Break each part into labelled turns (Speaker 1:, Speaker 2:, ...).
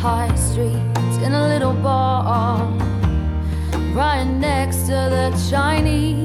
Speaker 1: high street in a little bar, right next to the Chinese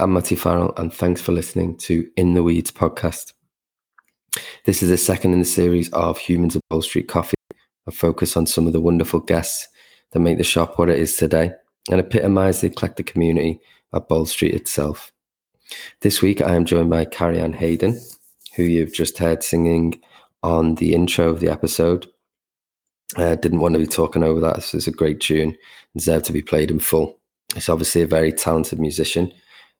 Speaker 1: I'm
Speaker 2: Matty Farrell, and thanks for listening to In the Weeds podcast. This is the second in the series of Humans of Bold Street Coffee, a focus on some of the wonderful guests that make the shop what it is today and epitomise the eclectic community of Bold Street itself. This week, I am joined by Carrie Ann Hayden, who you've just heard singing on the intro of the episode. Uh, didn't want to be talking over that. This is a great tune, deserved to be played in full. It's obviously a very talented musician.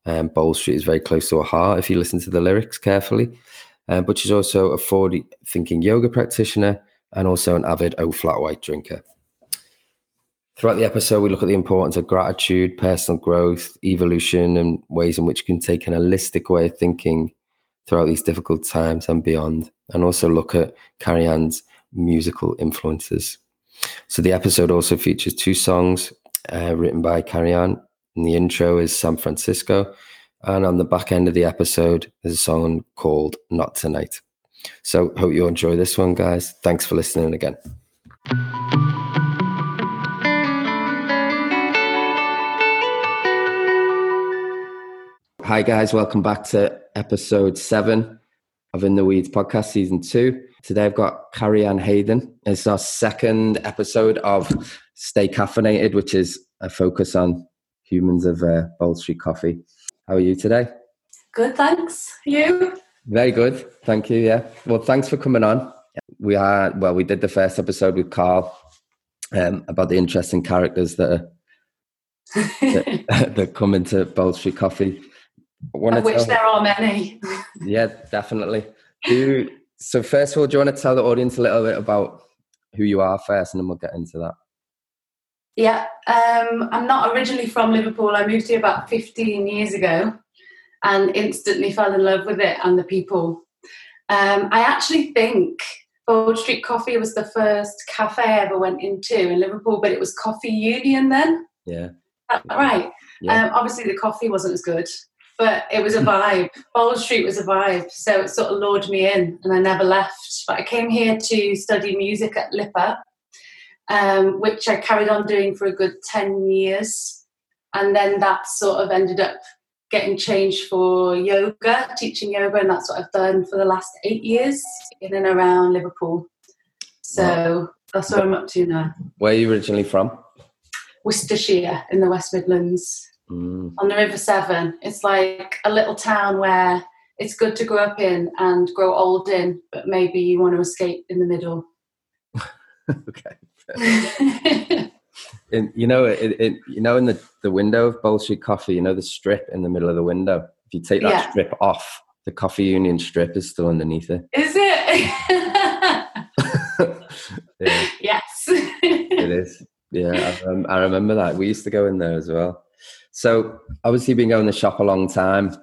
Speaker 2: Um, Bold Street is very close to her heart if you listen to the lyrics carefully. Um, but she's also a forward thinking yoga practitioner and also an avid O flat white drinker. Throughout the episode, we look at the importance of gratitude, personal growth, evolution, and ways in which you can take an holistic way of thinking throughout these difficult times and beyond, and also look at Carrie Ann's musical influences. So the episode also features two songs uh, written by Carrie Ann. And the intro is San Francisco. And on the back end of the episode, there's a song called Not Tonight. So hope you enjoy this one, guys. Thanks for listening again. Hi, guys. Welcome back to episode seven of In the Weeds podcast, season two. Today I've got Carrie Ann Hayden. It's our second episode of Stay Caffeinated, which is a focus on humans of uh, Bold Street Coffee. How are you today?
Speaker 3: Good, thanks. You?
Speaker 2: Very good. Thank you. Yeah. Well, thanks for coming on. We are, well, we did the first episode with Carl um, about the interesting characters that are, that, that come into Bold Street Coffee. I
Speaker 3: Of which
Speaker 2: tell-
Speaker 3: there are many.
Speaker 2: yeah, definitely. Do, so first of all, do you want to tell the audience a little bit about who you are first, and then we'll get into that.
Speaker 3: Yeah, um, I'm not originally from Liverpool. I moved here about 15 years ago and instantly fell in love with it and the people. Um, I actually think Bold Street Coffee was the first cafe I ever went into in Liverpool, but it was Coffee Union then.
Speaker 2: Yeah.
Speaker 3: Right.
Speaker 2: Yeah.
Speaker 3: Um, obviously, the coffee wasn't as good, but it was a vibe. Bold Street was a vibe, so it sort of lured me in, and I never left. But I came here to study music at LIPA, um, which I carried on doing for a good ten years, and then that sort of ended up getting changed for yoga, teaching yoga, and that's what I've done for the last eight years in and around Liverpool. So that's what I'm up to now.
Speaker 2: Where are you originally from?
Speaker 3: Worcestershire in the West Midlands
Speaker 2: Mm.
Speaker 3: on the River Severn. It's like a little town where it's good to grow up in and grow old in, but maybe you want to escape in the middle.
Speaker 2: okay. In, you know, it, it, you know, in the, the window of Street Coffee, you know, the strip in the middle of the window. If you take that
Speaker 3: Yeah.
Speaker 2: strip off, the Coffee Union strip is still underneath it.
Speaker 3: Is it?
Speaker 2: yeah,
Speaker 3: yes.
Speaker 2: it is. Yeah, I, rem- I remember that. We used to go in there as well. So obviously, you've been going to the shop a long time.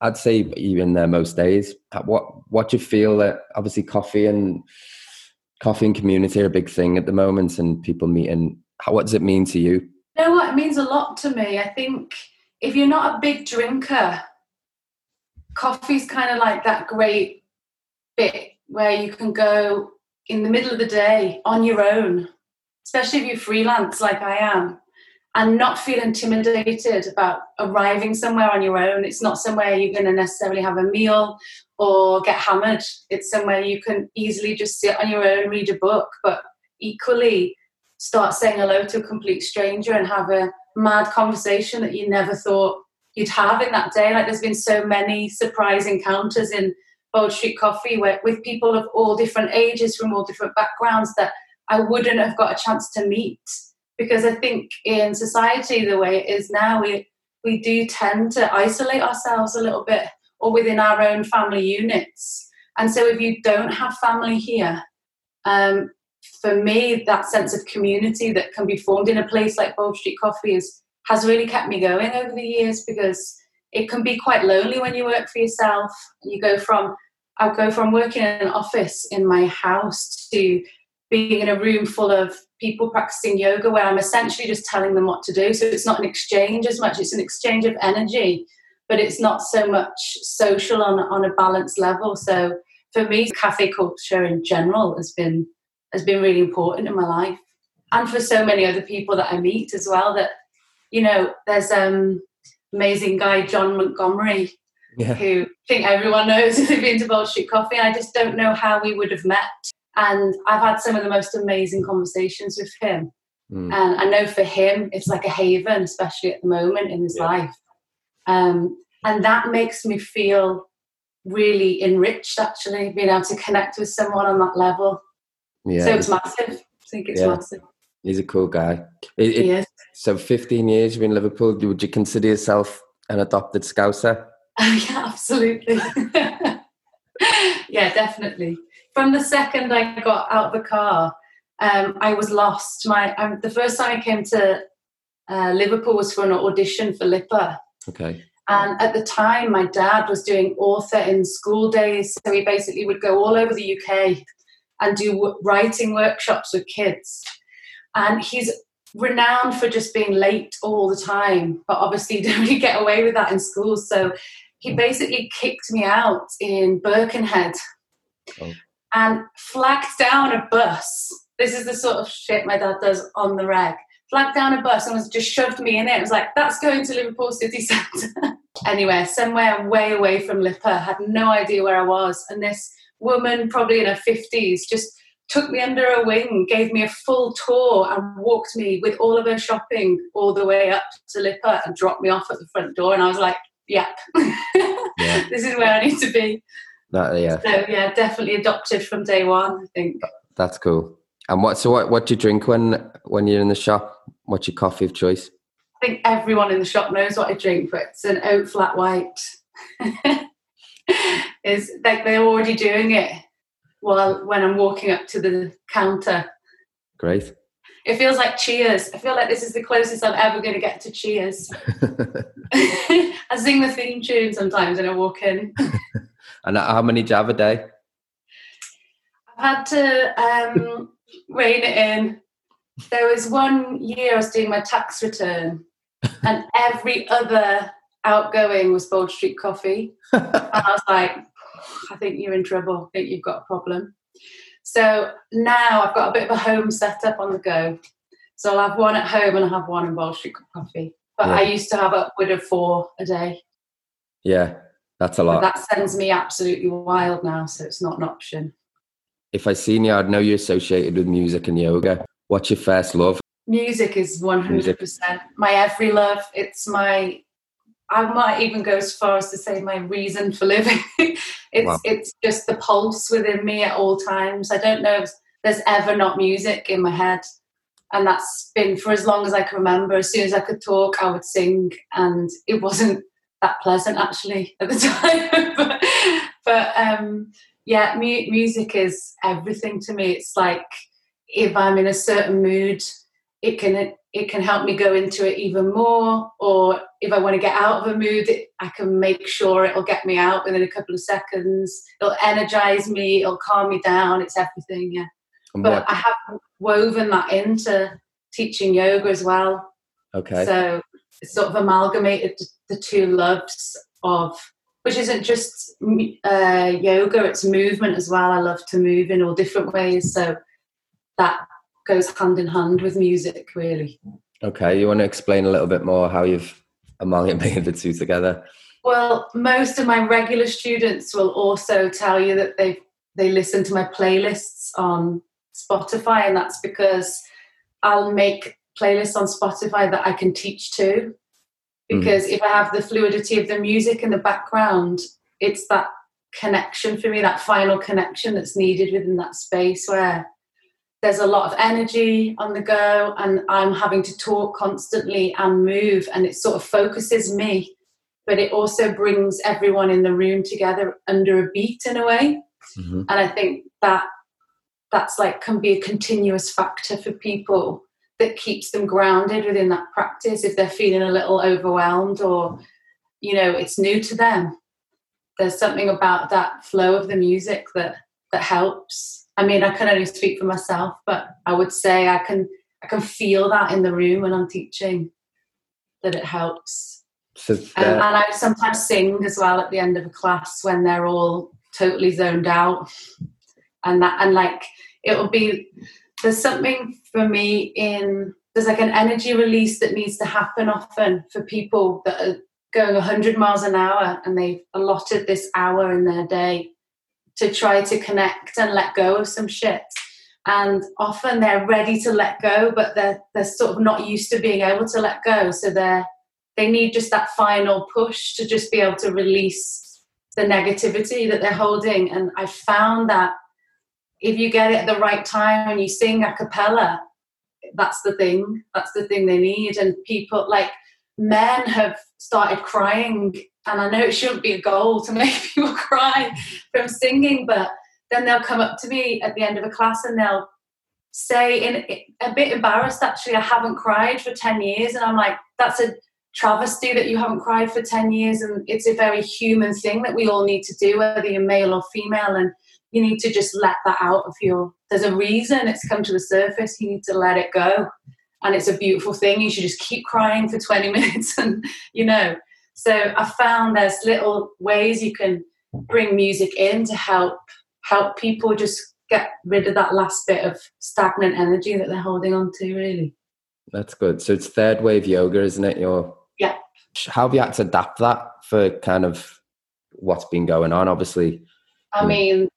Speaker 2: I'd say you're in there most days. What what do you feel that obviously coffee and coffee and community are a big thing at the moment, and people meeting. How, what does it mean to you?
Speaker 3: You know what? It means a lot to me. I think if you're not a big drinker, coffee's kind of like that great bit where you can go in the middle of the day on your own, especially if you freelance like I am, and not feel intimidated about arriving somewhere on your own. It's not somewhere you're going to necessarily have a meal or get hammered. It's somewhere you can easily just sit on your own, read a book, but equally start saying hello to a complete stranger and have a mad conversation that you never thought you'd have in that day. Like there's been so many surprise encounters in Bold Street Coffee where, with people of all different ages from all different backgrounds that I wouldn't have got a chance to meet. Because I think in society, the way it is now, we, we do tend to isolate ourselves a little bit or within our own family units. And so if you don't have family here, um, for me, that sense of community that can be formed in a place like Bold Street Coffee is, has really kept me going over the years because it can be quite lonely when you work for yourself. You go from, I'll go from working in an office in my house to being in a room full of people practicing yoga where I'm essentially just telling them what to do. So it's not an exchange as much, it's an exchange of energy, but it's not so much social on, on a balanced level. So for me, cafe culture in general has been has been really important in my life. And for so many other people that I meet as well that, you know, there's um amazing guy John Montgomery
Speaker 2: Yeah,
Speaker 3: who I think everyone knows if they've been to Bold Street Coffee. I just don't know how we would have met. And I've had some of the most amazing conversations with him.
Speaker 2: Mm.
Speaker 3: And I know for him, it's like a haven, especially at the moment in his
Speaker 2: Yeah.
Speaker 3: life. Um, and that makes me feel really enriched, actually, being able to connect with someone on that level.
Speaker 2: yeah.
Speaker 3: So it's massive. I think it's
Speaker 2: Yeah.
Speaker 3: massive.
Speaker 2: He's a cool guy. It- it-
Speaker 3: Yes.
Speaker 2: So 15 years you've been in Liverpool. Would you consider yourself an adopted Scouser?
Speaker 3: Oh, yeah, absolutely. yeah, definitely. From the second I got out of the car, um, I was lost. My um, the first time I came to uh, Liverpool was for an audition for LIPA.
Speaker 2: Okay.
Speaker 3: And at the time, my dad was doing author in school days. So he basically would go all over the UK and do writing workshops with kids. And he's renowned for just being late all the time, but obviously you don't really get away with that in schools. So he hmm. basically kicked me out in Birkenhead
Speaker 2: Oh.
Speaker 3: and flagged down a bus. This is the sort of shit my dad does on the reg. Flagged down a bus and was just shoved me in it. It was like, that's going to Liverpool City Centre. anywhere, somewhere way away from LIPA. Had no idea where I was. And this woman, probably in her 50s, just took me under her wing, gave me a full tour, and walked me with all of her shopping all the way up to LIPA and dropped me off at the front door. And I was like, yep,
Speaker 2: Yeah.
Speaker 3: this is where I need to be.
Speaker 2: That, yeah,
Speaker 3: So, yeah, definitely adopted from day one, I think.
Speaker 2: that's cool. And what? So what? What do you drink when when you're in the shop? What's your coffee of choice?
Speaker 3: I think everyone in the shop knows what I drink, but it's an oat flat white. is like they're already doing it while when I'm walking up to the counter.
Speaker 2: Great.
Speaker 3: It feels like Cheers. I feel like this is the closest I'm ever going to get to Cheers. I sing the theme tune sometimes when I walk in.
Speaker 2: and how many do you have a day?
Speaker 3: I've had to um, rein it in. There was one year I was doing my tax return, and every other outgoing was Bold Street Coffee. and I was like, I think you're in trouble. I think you've got a problem. So now I've got a bit of a home setup on the go. So I'll have one at home and I'll have one in Bold Street Coffee. But
Speaker 2: Yeah.
Speaker 3: I used to have upward of four a day.
Speaker 2: Yeah, that's a
Speaker 3: But
Speaker 2: lot.
Speaker 3: that sends me absolutely wild now, so it's not an option.
Speaker 2: if I seen you, I'd know you're associated with music and yoga. What's your first love?
Speaker 3: Music is 100% my every love. It's my, I might even go as far as to say my reason for living. it's,
Speaker 2: Wow.
Speaker 3: it's just the pulse within me at all times. I don't know if there's ever not music in my head. And that's been for as long as I can remember. As soon as I could talk, I would sing. And it wasn't that pleasant actually at the time. but but um, yeah, mu- music is everything to me. It's like if I'm in a certain mood, it can it can help me go into it even more. Or if I want to get out of a mood, it, I can make sure it'll get me out within a couple of seconds. It'll energize me. It'll calm me down. It's everything. Yeah,
Speaker 2: And
Speaker 3: but
Speaker 2: what?
Speaker 3: I have woven that into teaching yoga as well.
Speaker 2: Okay.
Speaker 3: So it's sort of amalgamated the two loves of, which isn't just uh, yoga, it's movement as well. I love to move in all different ways. So that goes hand in hand with music, really.
Speaker 2: Okay. You want to explain a little bit more how you've amalgamated the two together?
Speaker 3: Well, most of my regular students will also tell you that they they listen to my playlists on Spotify, and that's because I'll make playlists on Spotify that I can teach to. Mm-hmm. Because if I have the fluidity of the music in the background, it's that connection for me, that final connection that's needed within that space where there's a lot of energy on the go and I'm having to talk constantly and move, and it sort of focuses me. But it also brings everyone in the room together under a beat in a way.
Speaker 2: Mhm.
Speaker 3: and i think that that's like can be a continuous factor for people that keeps them grounded within that practice. If they're feeling a little overwhelmed or you know it's new to them. There's something about that flow of the music that that helps i mean i can only speak for myself but i would say i can i can feel that in the room when i'm teaching that it helps.
Speaker 2: So
Speaker 3: um, and I sometimes sing as well at the end of a class when they're all totally zoned out, and that and like it'll be there's something for me in there's like an energy release that needs to happen often for people that are going 100 miles an hour and they've allotted this hour in their day to try to connect and let go of some shit and often they're ready to let go but they're they're sort of not used to being able to let go so they're they need just that final push to just be able to release the negativity that they're holding. And I found that if you get it at the right time and you sing a cappella, that's the thing. That's the thing they need. And people like men have started crying. And I know it shouldn't be a goal to make people cry from singing, but then they'll come up to me at the end of a class and they'll say in a bit embarrassed actually i haven't cried for 10 years and i'm like that's a travesty that you haven't cried for 10 years and it's a very human thing that we all need to do whether you're male or female and you need to just let that out of your there's a reason it's come to the surface you need to let it go and it's a beautiful thing you should just keep crying for 20 minutes and you know so i found there's little ways you can bring music in to help help people just get rid of that last bit of stagnant energy that they're holding on to really
Speaker 2: that's good. So it's third wave yoga, isn't it? Your
Speaker 3: Yeah.
Speaker 2: How have you had to adapt that for kind of what's been going on? Obviously,
Speaker 3: I mean,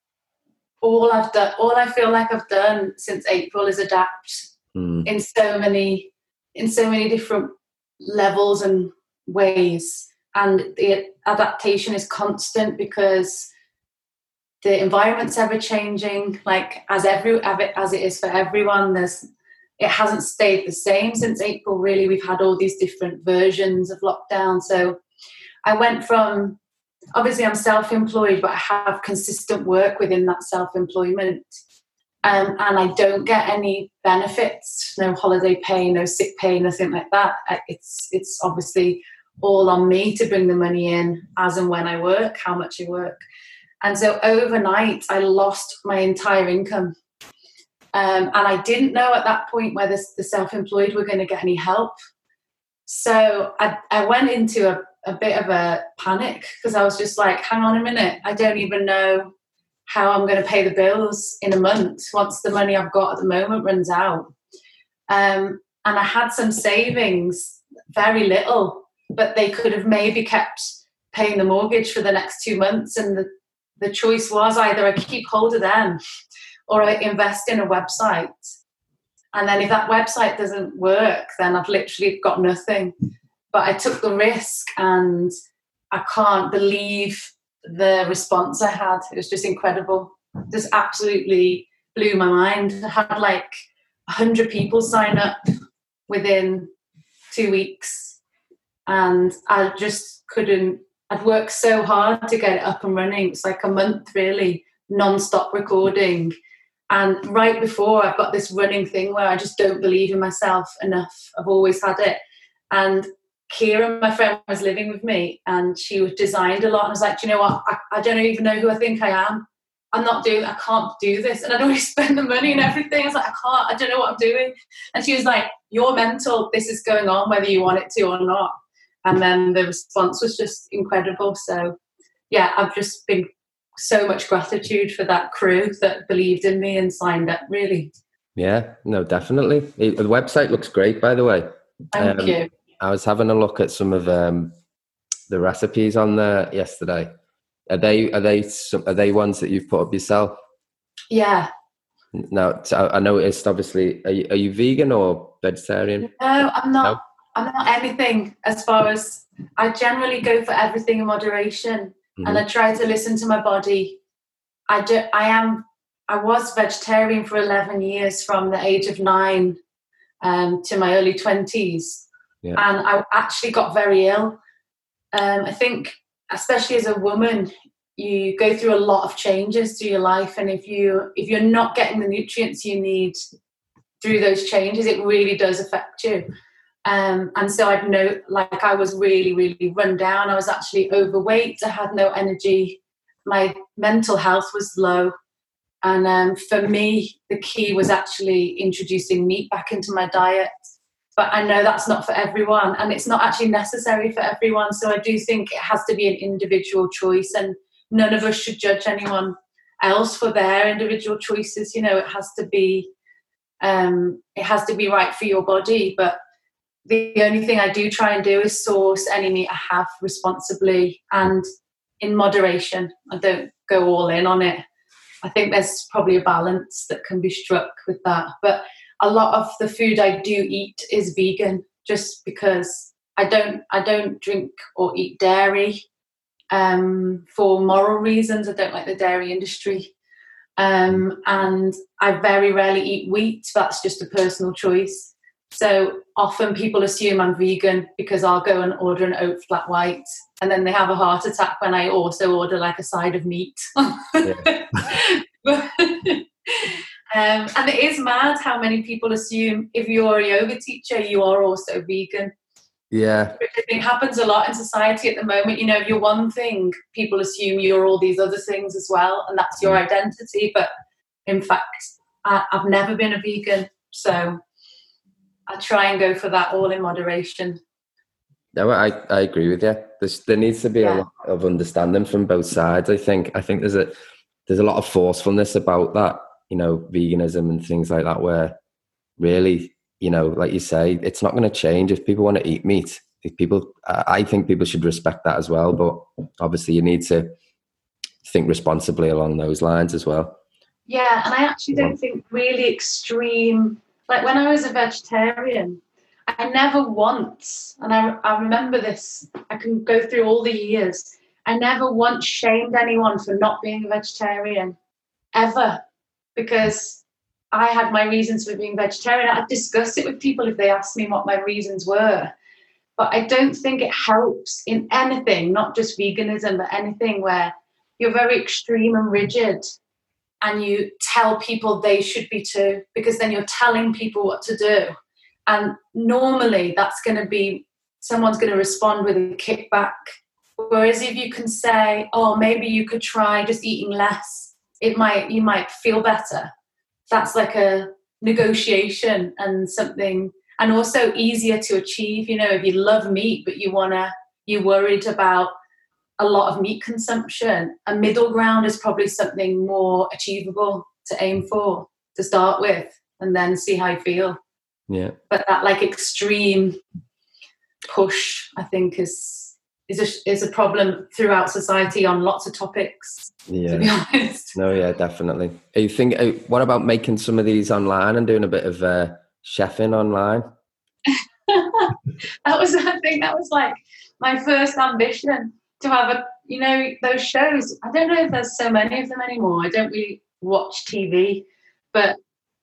Speaker 3: all I've done, all I feel like I've done since April is adapt
Speaker 2: mm,
Speaker 3: in so many, in so many different levels and ways, and the adaptation is constant because the environment's ever changing. Like as every as it is for everyone, there's it hasn't stayed the same since April. Really, we've had all these different versions of lockdown. So I went from obviously I'm self-employed, but I have consistent work within that self-employment, um, and I don't get any benefits, no holiday pay, no sick pay, nothing like that. It's it's obviously all on me to bring the money in as and when I work, how much I work. And so overnight, I lost my entire income. Um, and I didn't know at that point whether the self employed were going to get any help. So I, I went into a, a bit of a panic because I was just like, hang on a minute, I don't even know how I'm going to pay the bills in a month once the money I've got at the moment runs out. Um, and I had some savings, very little, but they could have maybe kept paying the mortgage for the next two months. And the, the choice was either I keep hold of them or I invest in a website. And then if that website doesn't work, then I've literally got nothing. But I took the risk and I can't believe the response I had. It was just incredible. Just absolutely blew my mind. I had like 100 people sign up within two weeks. And I just couldn't, I'd worked so hard to get it up and running. It's like a month really, non stop recording. And right before, I've got this running thing where I just don't believe in myself enough. I've always had it. And Kira, my friend, was living with me and she was designed a lot. And I was like, do you know what? I, I don't even know who I think I am. I'm not doing, I can't do this. And I'd always spend the money and everything. I was like, I can't, I don't know what I'm doing. And she was like, You're mental. This is going on whether you want it to or not. And then the response was just incredible. So, yeah, I've just been so much gratitude for that crew that believed in me and signed up, really.
Speaker 2: Yeah, no, definitely. The website looks great, by the way.
Speaker 3: Thank um, you.
Speaker 2: I was having a look at some of um, the recipes on there yesterday. Are they are they are they ones that you've put up yourself?
Speaker 3: Yeah.
Speaker 2: Now I noticed. Obviously, are you, are you vegan or vegetarian?
Speaker 3: No, I'm not. No? I'm not anything. As far as I generally go for everything in moderation, mm-hmm. and I try to listen to my body. I do. I am. I was vegetarian for 11 years, from the age of nine um, to my early 20s, yeah. and I actually got very ill. Um, I think especially as a woman you go through a lot of changes through your life and if you if you're not getting the nutrients you need through those changes it really does affect you. Um, and so i'd know like i was really really run down. I was actually overweight. I had no energy. My mental health was low. And um, for me the key was actually introducing meat back into my diet but I know that's not for everyone and it's not actually necessary for everyone. So I do think it has to be an individual choice and none of us should judge anyone else for their individual choices. You know, it has to be um, it has to be right for your body. But the only thing I do try and do is source any meat I have responsibly and in moderation. I don't go all in on it. I think there's probably a balance that can be struck with that. But a lot of the food I do eat is vegan just because I don't I don't drink or eat dairy um, for moral reasons. I don't like the dairy industry. Um, and I very rarely eat wheat. That's just a personal choice. So often people assume I'm vegan because I'll go and order an oat flat white and then they have a heart attack when I also order like a side of meat. Um, and it is mad how many people assume if you're a yoga teacher, you are also vegan.
Speaker 2: Yeah.
Speaker 3: It happens a lot in society at the moment. You know, if you're one thing, people assume you're all these other things as well, and that's your mm. identity. But in fact, I, have never been a vegan. So I try and go for that all in moderation.
Speaker 2: No, I, I agree with you. There's, there needs to be yeah. a lot of understanding from both sides. I think I think there's a there's a lot of forcefulness about that you know, veganism and things like that, where really, you know, like you say, it's not going to change if people want to eat meat. If people, I think people should respect that as well. But obviously, you need to think responsibly along those lines as well.
Speaker 3: Yeah, and I actually don't think really extreme. Like when I was a vegetarian, I never once, and I, I remember this, I can go through all the years, I never once shamed anyone for not being a vegetarian, ever because I had my reasons for being vegetarian. I'd discuss it with people if they asked me what my reasons were. But I don't think it helps in anything, not just veganism, but anything where you're very extreme and rigid and you tell people they should be too, because then you're telling people what to do. And normally that's going to be someone's going to respond with a kickback Whereas if you can say, oh, maybe you could try just eating less, it might you might feel better. That's like a negotiation and something and also easier to achieve. You know, if you love meat but you wanna you're worried about a lot of meat consumption, a middle ground is probably something more achievable to aim for to start with and then see how you feel.
Speaker 2: Yeah.
Speaker 3: But that like extreme push, I think, is is a, is a problem throughout society on lots of topics.
Speaker 2: Yeah.
Speaker 3: To be honest.
Speaker 2: No, yeah, definitely. Are you think? uh, What about making some of these online and doing a bit of uh, chefing online?
Speaker 3: that was I think that was like my first ambition to have a you know those shows. I don't know if there's so many of them anymore. I don't really watch TV, but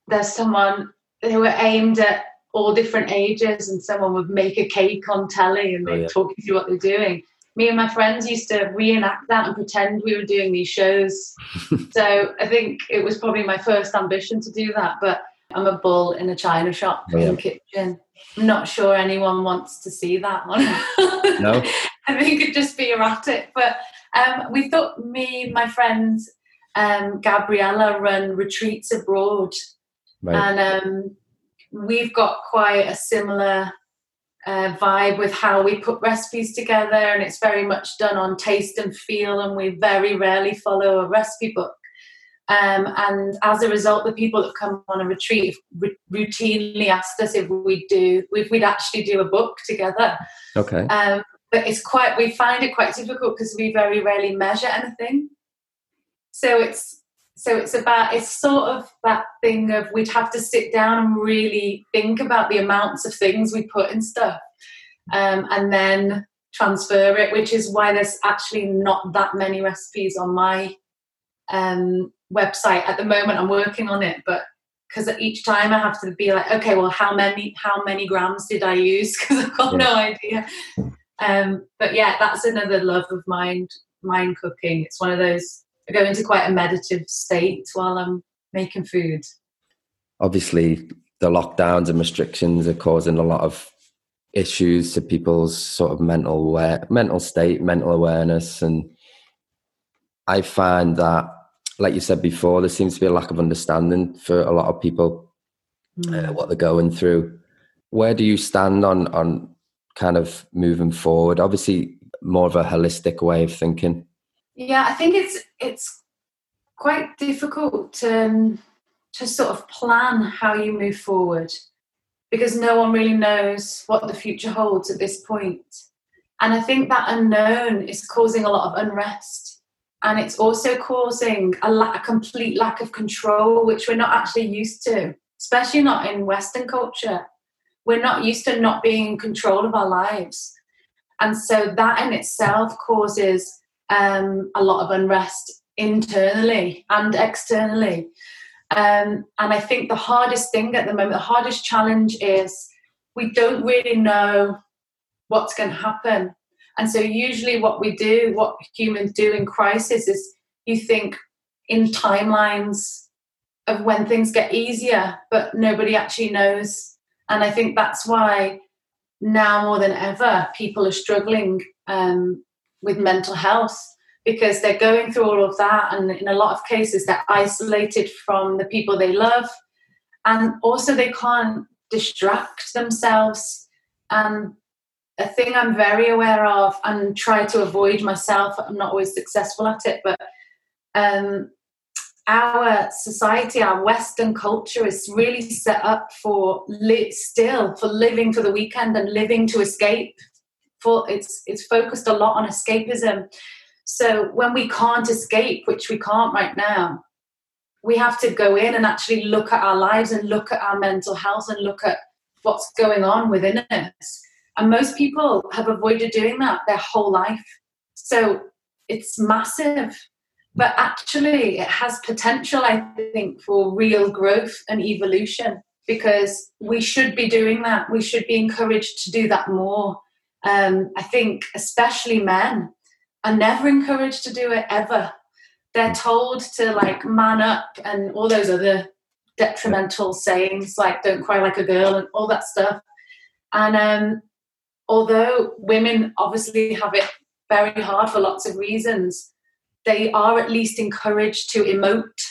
Speaker 3: there's someone who were aimed at all different ages, and someone would make a cake on telly and
Speaker 2: Oh,
Speaker 3: they
Speaker 2: yeah.
Speaker 3: talk you through what they're doing. Me and my friends used to reenact that and pretend we were doing these shows. so I think it was probably my first ambition to do that. But I'm a bull in a china shop
Speaker 2: Oh, yeah.
Speaker 3: in the kitchen. I'm not sure anyone wants to see that one.
Speaker 2: No.
Speaker 3: I think it'd just be erratic. But um, we thought me, my friend um, Gabriella, run retreats abroad,
Speaker 2: Right.
Speaker 3: and um, we've got quite a similar uh, vibe with how we put recipes together, and it's very much done on taste and feel, and we very rarely follow a recipe book. Um, and as a result, the people that come on a retreat r- routinely asked us if we'd do, if we'd actually do a book together.
Speaker 2: okay.
Speaker 3: Um, but it's quite, we find it quite difficult because we very rarely measure anything. So it's, so it's about, it's sort of that thing of we'd have to sit down and really think about the amounts of things we put in stuff um, and then transfer it, which is why there's actually not that many recipes on my um, website at the moment. I'm working on it, but because each time I have to be like, okay, well, how many how many grams did I use? Because I've got
Speaker 2: Yeah.
Speaker 3: no idea. Um, but yeah, that's another love of mine. mind cooking. It's one of those. I go into quite a meditative state while I'm making food.
Speaker 2: Obviously, the lockdowns and restrictions are causing a lot of issues to people's sort of mental aware, mental state, mental awareness, and I find that, like you said before, there seems to be a lack of understanding for a lot of people uh, what they're going through. Where do you stand on on kind of moving forward? Obviously, more of a holistic way of thinking.
Speaker 3: Yeah, I think it's it's quite difficult to um, to sort of plan how you move forward because no one really knows what the future holds at this point. And I think that unknown is causing a lot of unrest. And it's also causing a, la- a complete lack of control, which we're not actually used to, especially not in Western culture. We're not used to not being in control of our lives. And so that in itself causes um, a lot of unrest internally and externally. Um, and I think the hardest thing at the moment, the hardest challenge is we don't really know what's going to happen. And so, usually, what we do, what humans do in crisis, is you think in timelines of when things get easier, but nobody actually knows. And I think that's why now more than ever, people are struggling um, with mental health because they're going through all of that and in a lot of cases they're isolated from the people they love. And also they can't distract themselves. And a thing i'm very aware of and try to avoid myself i'm not always successful at it but um, our society our western culture is really set up for li- still for living for the weekend and living to escape for it's it's focused a lot on escapism so when we can't escape, which we can't right now, we have to go in and actually look at our lives and look at our mental health and look at what's going on within us. And most people have avoided doing that their whole life. So it's massive. But actually, it has potential, I think, for real growth and evolution because we should be doing that. We should be encouraged to do that more. Um, I think, especially men, are never encouraged to do it ever. They're told to like man up and all those other detrimental sayings like "don't cry like a girl" and all that stuff. And um, although women obviously have it very hard for lots of reasons, they are at least encouraged to emote.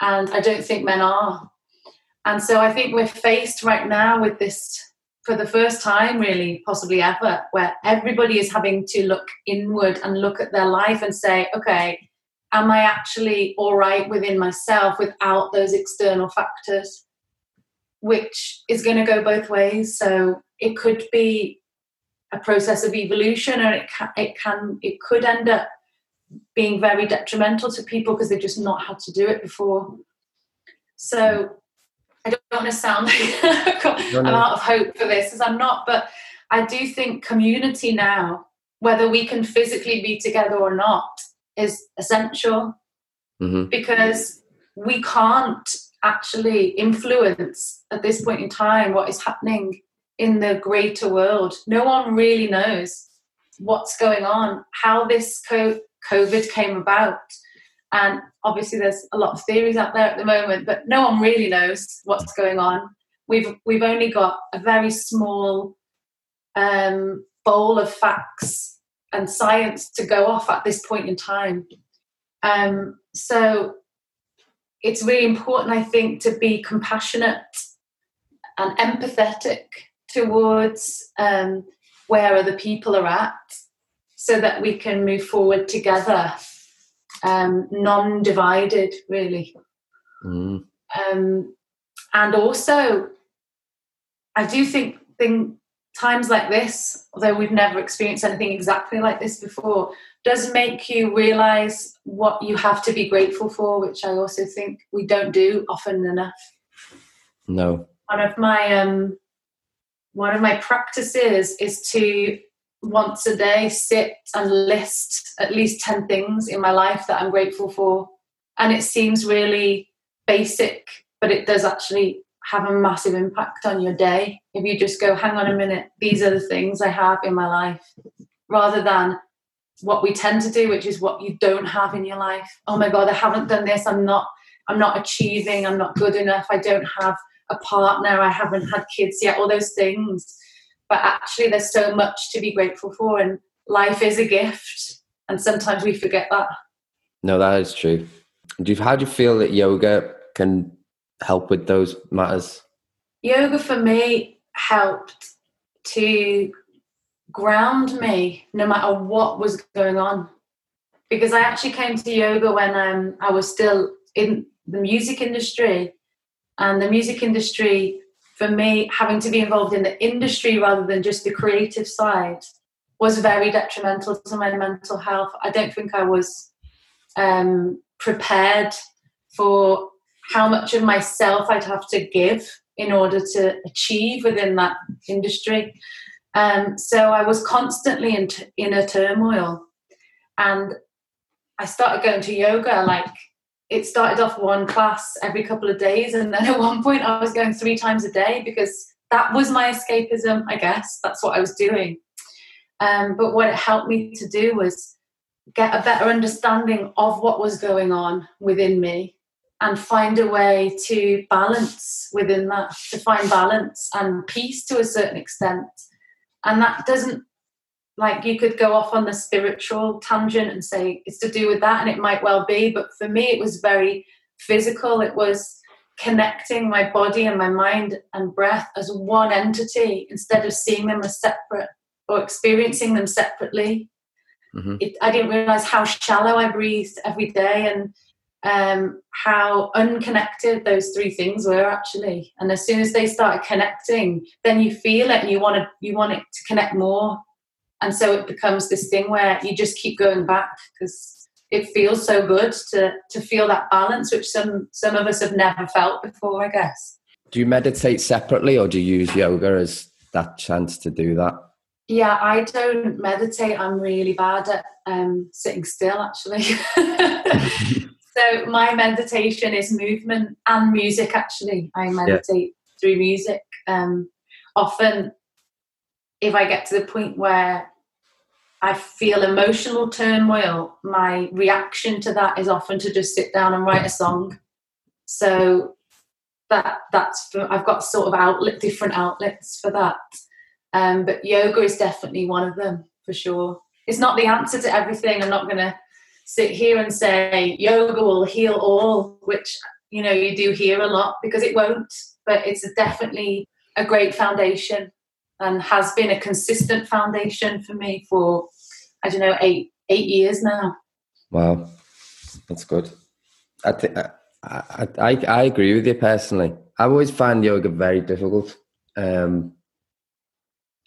Speaker 3: And I don't think men are. And so I think we're faced right now with this for the first time, really, possibly ever, where everybody is having to look inward and look at their life and say, okay, am I actually all right within myself without those external factors? Which is going to go both ways. So it could be a process of evolution, or it can, it can, it could end up being very detrimental to people because they've just not had to do it before. So I don't want to sound like I'm out of hope for this, as I'm not, but I do think community now, whether we can physically be together or not, is essential mm-hmm. because we can't actually influence at this point in time what is happening in the greater world. No one really knows what's going on, how this COVID came about. And obviously, there's a lot of theories out there at the moment, but no one really knows what's going on. We've we've only got a very small um, bowl of facts and science to go off at this point in time. Um, so it's really important, I think, to be compassionate and empathetic towards um, where other people are at so that we can move forward together, um, non divided, really. Mm. Um, and also, I do think, think times like this, although we've never experienced anything exactly like this before, does make you realize what you have to be grateful for, which I also think we don't do often enough.
Speaker 2: No.
Speaker 3: One of my um, one of my practices is to once a day sit and list at least 10 things in my life that I'm grateful for. And it seems really basic, but it does actually have a massive impact on your day. If you just go hang on a minute these are the things i have in my life rather than what we tend to do which is what you don't have in your life. Oh my god i haven't done this. I'm not i'm not achieving. I'm not good enough. I don't have a partner. I haven't had kids yet. All those things but actually there's so much to be grateful for and life is a gift and sometimes we forget that
Speaker 2: no that is true do you, how do you feel that yoga can help with those matters?
Speaker 3: Yoga for me helped to ground me no matter what was going on. Because I actually came to yoga when um, I was still in the music industry. And the music industry, for me, having to be involved in the industry rather than just the creative side, was very detrimental to my mental health. I don't think I was um, prepared for how much of myself I'd have to give in order to achieve within that industry. Um, so I was constantly in, t- in a turmoil. And I started going to yoga like it started off one class every couple of days. And then at one point I was going three times a day because that was my escapism, I guess. That's what I was doing. Um, but what it helped me to do was get a better understanding of what was going on within me and find a way to balance within that, to find balance and peace to a certain extent. And that doesn't, like, you could go off on the spiritual tangent and say it's to do with that, and it might well be. But for me, it was very physical. It was connecting my body and my mind and breath as one entity instead of seeing them as separate or experiencing them separately. Mm-hmm. It, I didn't realize how shallow I breathed every day and um, how unconnected those three things were actually. And as soon as they started connecting, then you feel it and you want to you want it to connect more. And so it becomes this thing where you just keep going back because it feels so good to to feel that balance, which some some of us have never felt before, I guess.
Speaker 2: Do you meditate separately or do you use yoga as that chance to do that?
Speaker 3: Yeah, I don't meditate. I'm really bad at um, sitting still, actually. So my meditation is movement and music. Actually, I meditate yeah. through music. Um, often, if I get to the point where I feel emotional turmoil, my reaction to that is often to just sit down and write a song. So that that's for, I've got sort of outlet, different outlets for that. Um, but yoga is definitely one of them for sure. it's not the answer to everything. I'm not going to sit here and say yoga will heal all, which you know you do hear a lot because it won't. But it's definitely a great foundation and has been a consistent foundation for me for I don't know eight eight years now.
Speaker 2: Wow, that's good. I think I, I, I agree with you personally. I always find yoga very difficult. Um,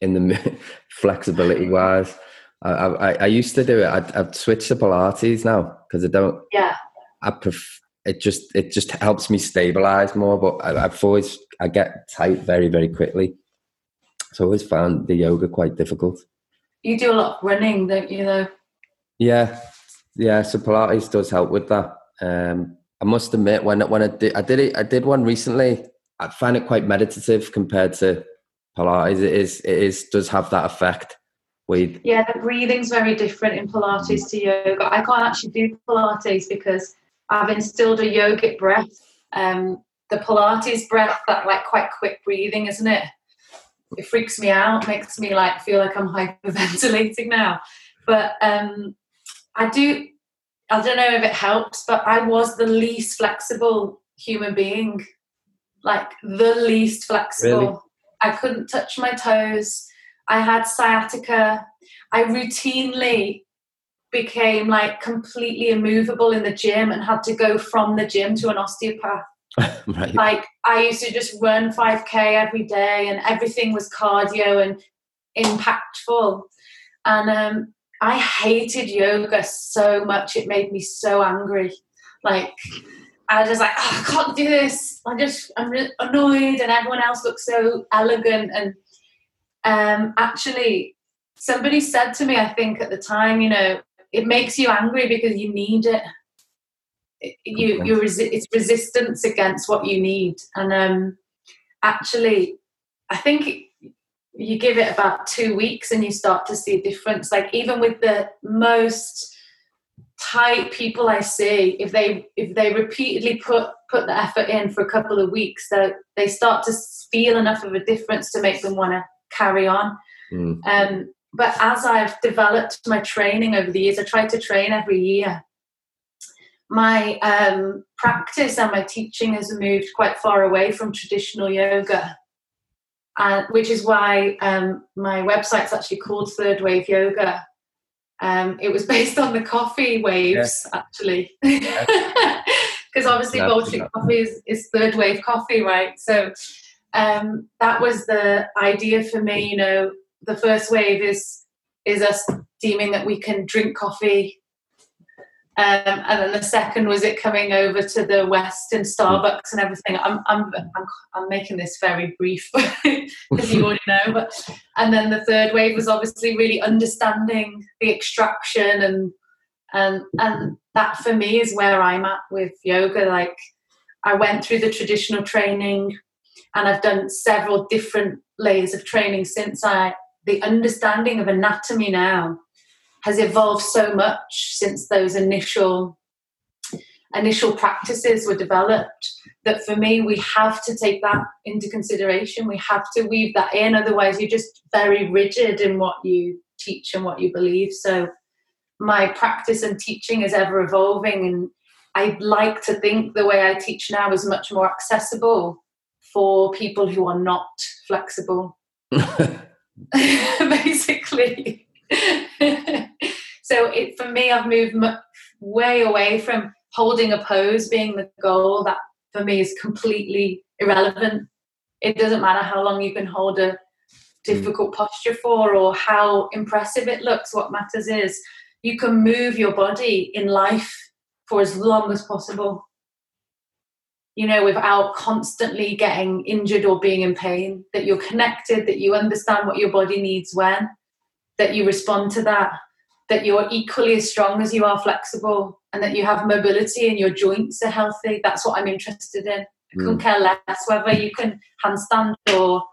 Speaker 2: in the flexibility wise, I, I, I used to do it. I'd, I've switched to Pilates now because I don't.
Speaker 3: Yeah.
Speaker 2: I pref- it just it just helps me stabilize more. But I, I've always I get tight very very quickly. So I always found the yoga quite difficult.
Speaker 3: You do a lot of running, don't you? Though.
Speaker 2: Yeah, yeah. So Pilates does help with that. Um, I must admit, when when I did I did it, I did one recently. I find it quite meditative compared to Pilates. It is it is does have that effect. With
Speaker 3: yeah, the breathing's very different in Pilates to yoga. I can't actually do Pilates because I've instilled a yogic breath. Um, the Pilates breath, that like quite quick breathing, isn't it? It freaks me out, makes me like feel like I'm hyperventilating now. But um, I do. I don't know if it helps, but I was the least flexible human being, like the least flexible. Really? I couldn't touch my toes. I had sciatica. I routinely became like completely immovable in the gym and had to go from the gym to an osteopath. right. Like I used to just run 5k every day and everything was cardio and impactful. And um, I hated yoga so much. It made me so angry. Like I was like, oh, I can't do this. I just I'm really annoyed, and everyone else looks so elegant. And um, actually, somebody said to me, I think at the time, you know, it makes you angry because you need it. You you resi- it's resistance against what you need, and um, actually, I think you give it about two weeks and you start to see a difference. Like even with the most tight people I see, if they if they repeatedly put put the effort in for a couple of weeks, that they start to feel enough of a difference to make them want to carry on. Mm. Um, but as I've developed my training over the years, I try to train every year. My um, practice and my teaching has moved quite far away from traditional yoga, uh, which is why um, my website's actually called Third Wave Yoga um, it was based on the coffee waves, yeah. actually, because obviously Bold Street coffee is, is, third wave coffee, right? So um, that was the idea for me. You know, the first wave is is us deeming that we can drink coffee um, and then the second was it coming over to the West and Starbucks and everything. I'm, I'm, I'm, I'm making this very brief because you already know. But and then the third wave was obviously really understanding the extraction and and and that for me is where I'm at with yoga. Like I went through the traditional training and I've done several different layers of training since I the understanding of anatomy now has evolved so much since those initial initial practices were developed that for me we have to take that into consideration. We have to weave that in. Otherwise you're just very rigid in what you teach and what you believe. So my practice and teaching is ever evolving and i'd like to think the way i teach now is much more accessible for people who are not flexible. Basically so it, for me, I've moved way away from holding a pose being the goal. That for me is completely irrelevant. It doesn't matter how long you can hold a difficult posture for or how impressive it looks. What matters is you can move your body in life for as long as possible. You know, without constantly getting injured or being in pain, that you're connected, that you understand what your body needs when that you respond to that, that you're equally as strong as you are flexible, and that you have mobility and your joints are healthy. That's what I'm interested in. I couldn't mm. care less whether you can handstand or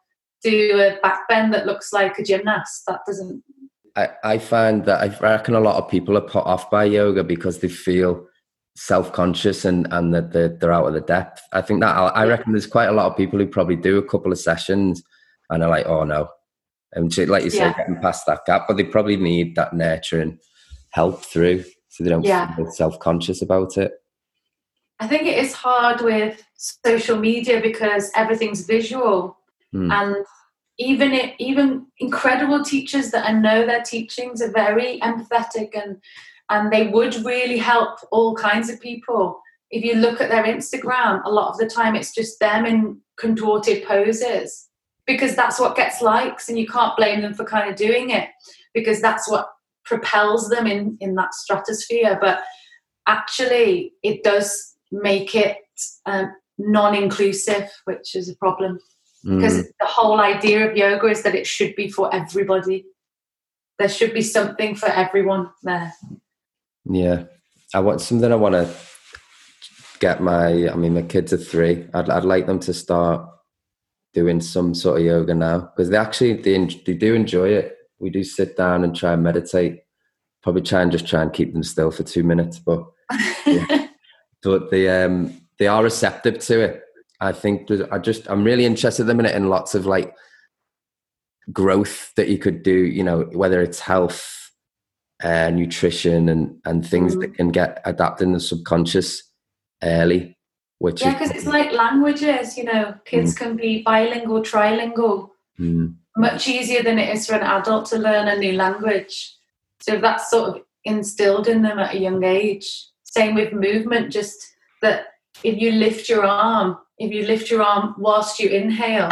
Speaker 3: do a back bend that looks like a gymnast. That doesn't.
Speaker 2: I, I find that I reckon a lot of people are put off by yoga because they feel self-conscious and and that they're, they're out of the depth. I think that I reckon there's quite a lot of people who probably do a couple of sessions and are like, oh no, and to, like you say,
Speaker 3: Yeah.
Speaker 2: getting past that gap. But they probably need that nurturing help through, so they don't
Speaker 3: Yeah.
Speaker 2: feel self conscious about it.
Speaker 3: I think it is hard with social media because everything's visual,
Speaker 2: Hmm.
Speaker 3: and even it, even incredible teachers that I know their teachings are very empathetic and and they would really help all kinds of people. If you look at their Instagram, a lot of the time it's just them in contorted poses because that's what gets likes, and you can't blame them for kind of doing it because that's what propels them in in that stratosphere. But actually, it does make it um, non-inclusive, which is a problem because
Speaker 2: Mm.
Speaker 3: the whole idea of yoga is that it should be for everybody. There should be something for everyone there.
Speaker 2: Yeah, I want something. I want to get my. I mean, my kids are three. I'd I'd like them to start doing some sort of yoga now because they actually they they do enjoy it. We do sit down and try and meditate. Probably try and just try and keep them still for two minutes, but but they um they are receptive to it. I think I just I'm really interested at the minute in lots of like growth that you could do. You know, whether it's health, uh, nutrition, and and things that can get adapted in the subconscious early. Which
Speaker 3: yeah, because it's like languages, you know, kids can be bilingual, trilingual,
Speaker 2: Mm,
Speaker 3: much easier than it is for an adult to learn a new language. So that's sort of instilled in them at a young age. Same with movement, just that if you lift your arm, if you lift your arm whilst you inhale,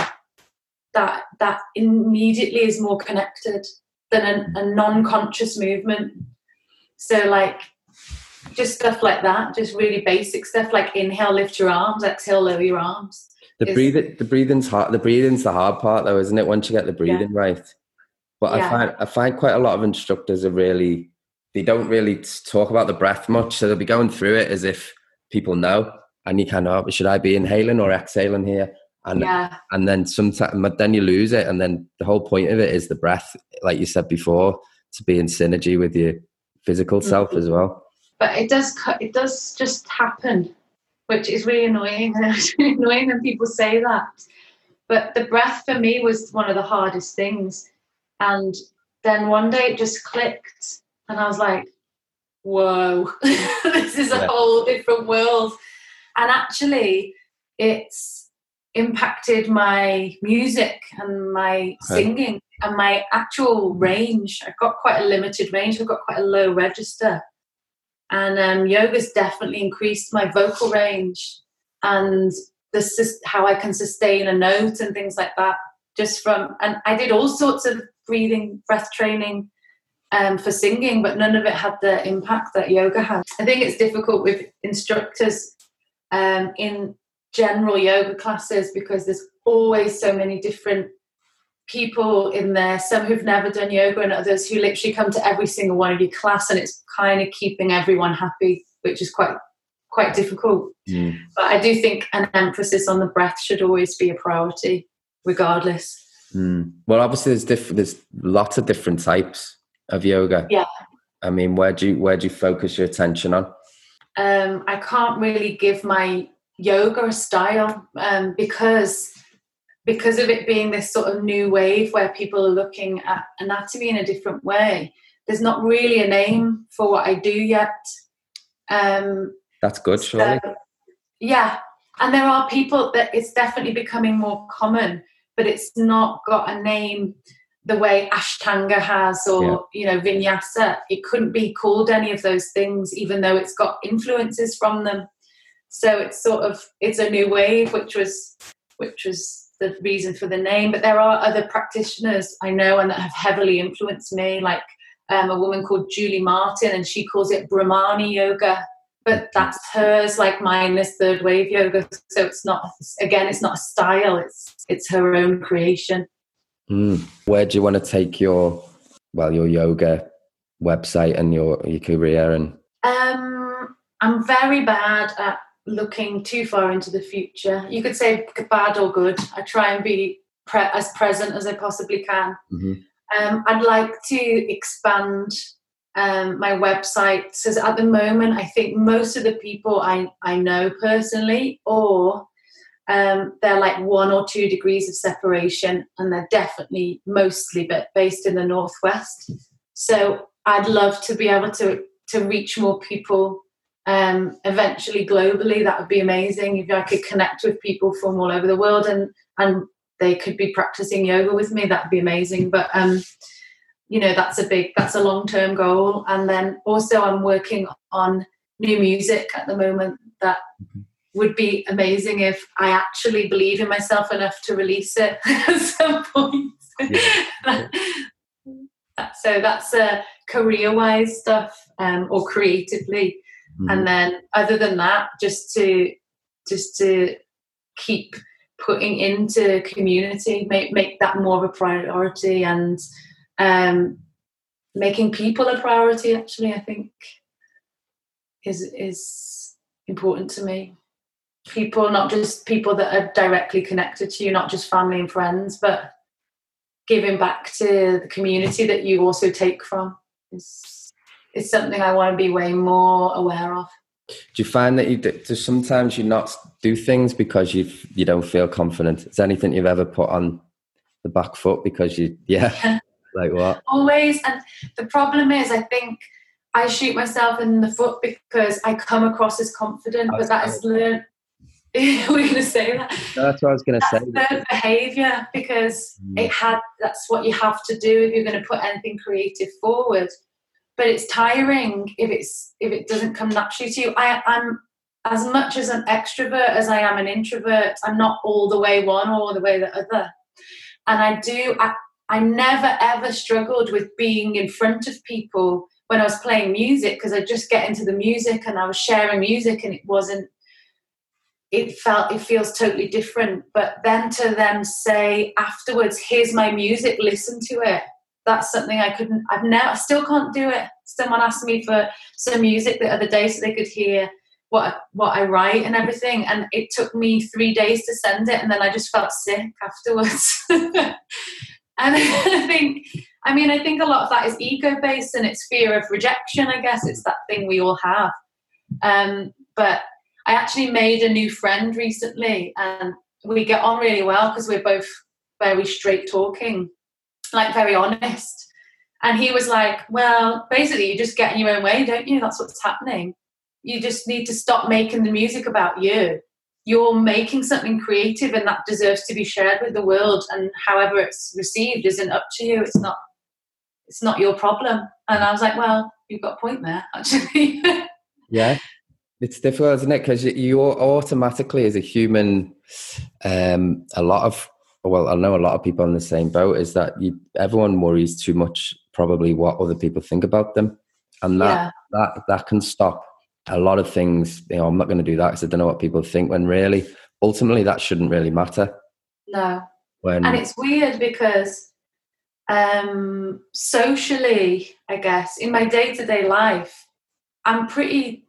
Speaker 3: that that immediately is more connected than a, a non-conscious movement. So like just stuff like that, just really basic stuff like inhale, lift your arms, exhale, lower your arms.
Speaker 2: the breathing the breathing's hard. The breathing's the hard part, though, isn't it? Once you get the breathing right. But I find I find quite a lot of instructors are really they don't really talk about the breath much, so they'll be going through it as if people know, and you kind of should I be inhaling or exhaling here? And
Speaker 3: Yeah.
Speaker 2: and then sometimes but then you lose it, and then the whole point of it is the breath, like you said before, to be in synergy with your physical self
Speaker 3: Mm-hmm.
Speaker 2: as well.
Speaker 3: But it does it does just happen which is really annoying it's really annoying when people say that. But the breath for me was one of the hardest things and then one day it just clicked and i was like whoa this is a
Speaker 2: Yeah.
Speaker 3: whole different world. And actually it's impacted my music and my singing and my actual range. I've got quite a limited range. I've got quite a low register and um, yoga's definitely increased my vocal range and the how I can sustain a note and things like that. Just from and I did all sorts of breathing, breath training um, for singing, but none of it had the impact that yoga has. I think it's difficult with instructors um, in general yoga classes because there's always so many different people in there, some who've never done yoga and others who literally come to every single one of your class and it's kind of keeping everyone happy, which is quite quite difficult.
Speaker 2: Mm.
Speaker 3: But I do think an emphasis on the breath should always be a priority, regardless.
Speaker 2: Mm. Well, obviously, there's diff- there's lots of different types of yoga.
Speaker 3: Yeah.
Speaker 2: I mean, where do you where do you focus your attention on?
Speaker 3: Um, I can't really give my yoga a style um, because because of it being this sort of new wave where people are looking at anatomy in a different way. There's not really a name for what I do yet. Um,
Speaker 2: That's good, surely.
Speaker 3: So, yeah, and there are people that it's definitely becoming more common, but it's not got a name the way Ashtanga has or you know Vinyasa. It couldn't be called any of those things, even though it's got influences from them. So it's sort of it's a new wave, which was which was the reason for the name. But there are other practitioners I know and that have heavily influenced me, like um, a woman called Julie Martin, and she calls it Brahmani yoga but that's hers like mine is third wave yoga so it's not again it's not a style it's it's her own creation
Speaker 2: Mm. Where do you want to take your well your yoga website and your your career and
Speaker 3: um i'm very bad at looking too far into the future you could say bad or good i try and be pre- as present as i possibly can
Speaker 2: Mhm.
Speaker 3: um, i'd like to expand um, my website so at the moment i think most of the people i, I know personally or Um, they're like one or two degrees of separation, and they're definitely mostly but based in the northwest. So I'd love to be able to to reach more people um, eventually globally. That would be amazing if I could connect with people from all over the world and and they could be practicing yoga with me. That'd be amazing. But um, you know, that's a big that's a long term goal. And then also I'm working on new music at the moment that would be amazing if I actually believe in myself enough to release it at some point. Yeah. so that's uh, career wise stuff um, or creatively. Mm-hmm. And then other than that, just to just to keep putting into community, make make that more of a priority and um, making people a priority actually I think is is important to me people not just people that are directly connected to you not just family and friends but giving back to the community that you also take from is is something I want to be way more aware of.
Speaker 2: Do you find that you do, sometimes you not do things because you you don't feel confident? Is anything you've ever put on the back foot because you yeah, yeah. like what?
Speaker 3: Always, and the problem is, I think I shoot myself in the foot because I come across as confident, but that is learned we're going to say that.
Speaker 2: that's what I was going to say.
Speaker 3: Learned behavior because mm. it had. That's what you have to do if you're going to put anything creative forward. But it's tiring if it's if it doesn't come naturally to you. I, I'm as much as an extrovert as I am an introvert. I'm not all the way one or the way the other. And I do. I, I never ever struggled with being in front of people when I was playing music because I just get into the music and I was sharing music and it wasn't it felt it feels totally different but then to then say afterwards here's my music listen to it that's something i couldn't i've never I still can't do it. Someone asked me for some music the other day so they could hear what what i write and everything and it took me three days to send it and then i just felt sick afterwards. And i think i mean i think a lot of that is ego based and it's fear of rejection i guess. It's that thing we all have. Um, but I actually made a new friend recently, and we get on really well because we're both very straight talking, like very honest. And he was like, Well, basically, you just get in your own way, don't you? That's what's happening. You just need to stop making the music about you. You're making something creative, and that deserves to be shared with the world. And however it's received isn't up to you. It's not. It's not your problem. And I was like, Well, you've got a point there, actually.
Speaker 2: yeah it's difficult, isn't it? Because you automatically, as a human, um, a lot of well, I know a lot of people in the same boat. Is that you? Everyone worries too much, probably what other people think about them, and that yeah. that that can stop a lot of things. You know, I'm not going to do that because I don't know what people think. When really, ultimately, that shouldn't really matter.
Speaker 3: No. When and it's weird because um socially, I guess, in my day to day life, I'm pretty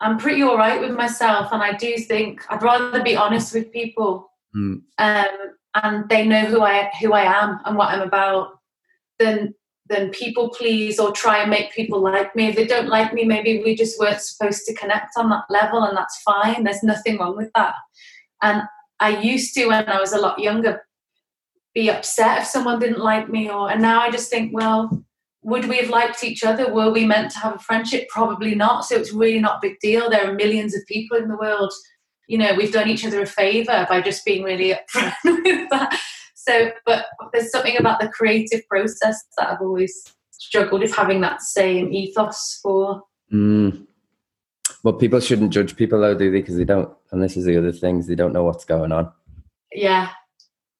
Speaker 3: I'm pretty all right with myself, and I do think I'd rather be honest with people, mm. um, and they know who I who I am and what I'm about, than than people please or try and make people like me. If they don't like me, maybe we just weren't supposed to connect on that level, and that's fine. There's nothing wrong with that. And I used to, when I was a lot younger, be upset if someone didn't like me, or and now I just think, well, would we have liked each other? Were we meant to have a friendship? Probably not. So it's really not a big deal. There are millions of people in the world. You know, we've done each other a favor by just being really upfront with that. So, but there's something about the creative process that I've always struggled with having that same ethos for.
Speaker 2: Mm. Well, people shouldn't judge people though, do they? Because they don't, and this is the other things, they don't know what's going on.
Speaker 3: Yeah,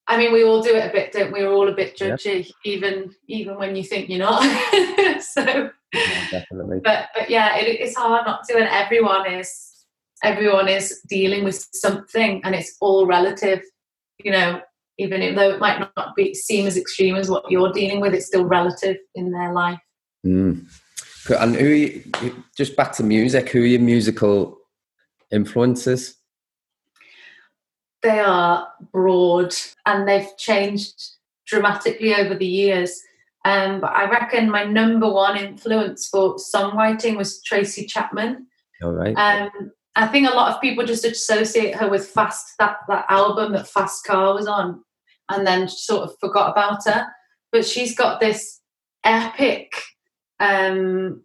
Speaker 3: I mean, we all do it a bit, don't we? We're all a bit judgy, even even when you think you're not. so,
Speaker 2: yeah, definitely.
Speaker 3: But but yeah, it, it's hard not to, and everyone is everyone is dealing with something, and it's all relative. You know, even though it might not be seem as extreme as what you're dealing with, it's still relative in their life.
Speaker 2: Mm. And who, you, just back to music, who are your musical influences?
Speaker 3: they are broad and they've changed dramatically over the years. Um, but I reckon my number one influence for songwriting was Tracy Chapman.
Speaker 2: All right.
Speaker 3: Um, I think a lot of people just associate her with Fast that that album that Fast Car was on, and then sort of forgot about her. But she's got this epic um,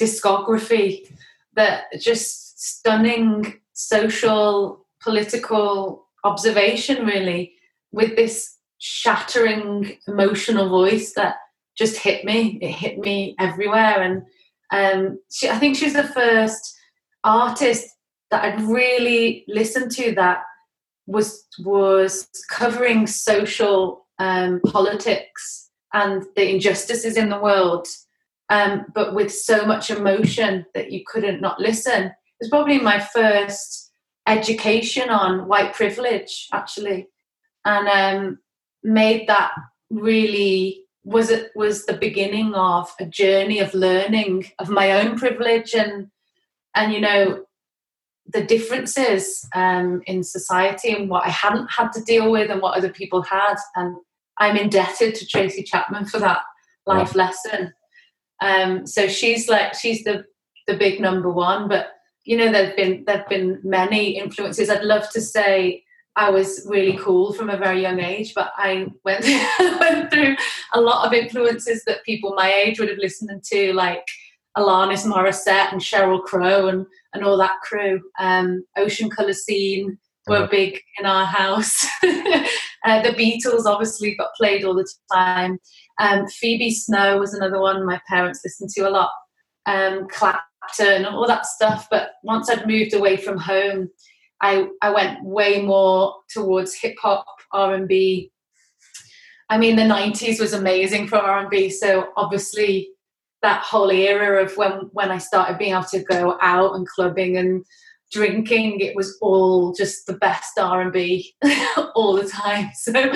Speaker 3: discography that just stunning social political observation really with this shattering emotional voice that just hit me it hit me everywhere and um, she, i think she's the first artist that i'd really listened to that was was covering social um, politics and the injustices in the world um, but with so much emotion that you couldn't not listen. It was probably my first education on white privilege, actually, and um, made that really was it was the beginning of a journey of learning of my own privilege and and you know the differences um, in society and what I hadn't had to deal with and what other people had and I'm indebted to Tracy Chapman for that life lesson um, so she's like she's the the big number one. But you know, there've been there've been many influences. I'd love to say I was really cool from a very young age, but I went went through a lot of influences that people my age would have listened to, like Alanis Morissette and Sheryl Crow and and all that crew. Um, Ocean Colour Scene were uh-huh. big in our house. uh, the Beatles obviously got played all the time. Um, Phoebe Snow was another one my parents listened to a lot. Um, Clapton, all that stuff. But once I'd moved away from home, I, I went way more towards hip hop, R and B. I mean, the '90s was amazing for R and B. So obviously, that whole era of when when I started being able to go out and clubbing and drinking, it was all just the best R and B all the time. So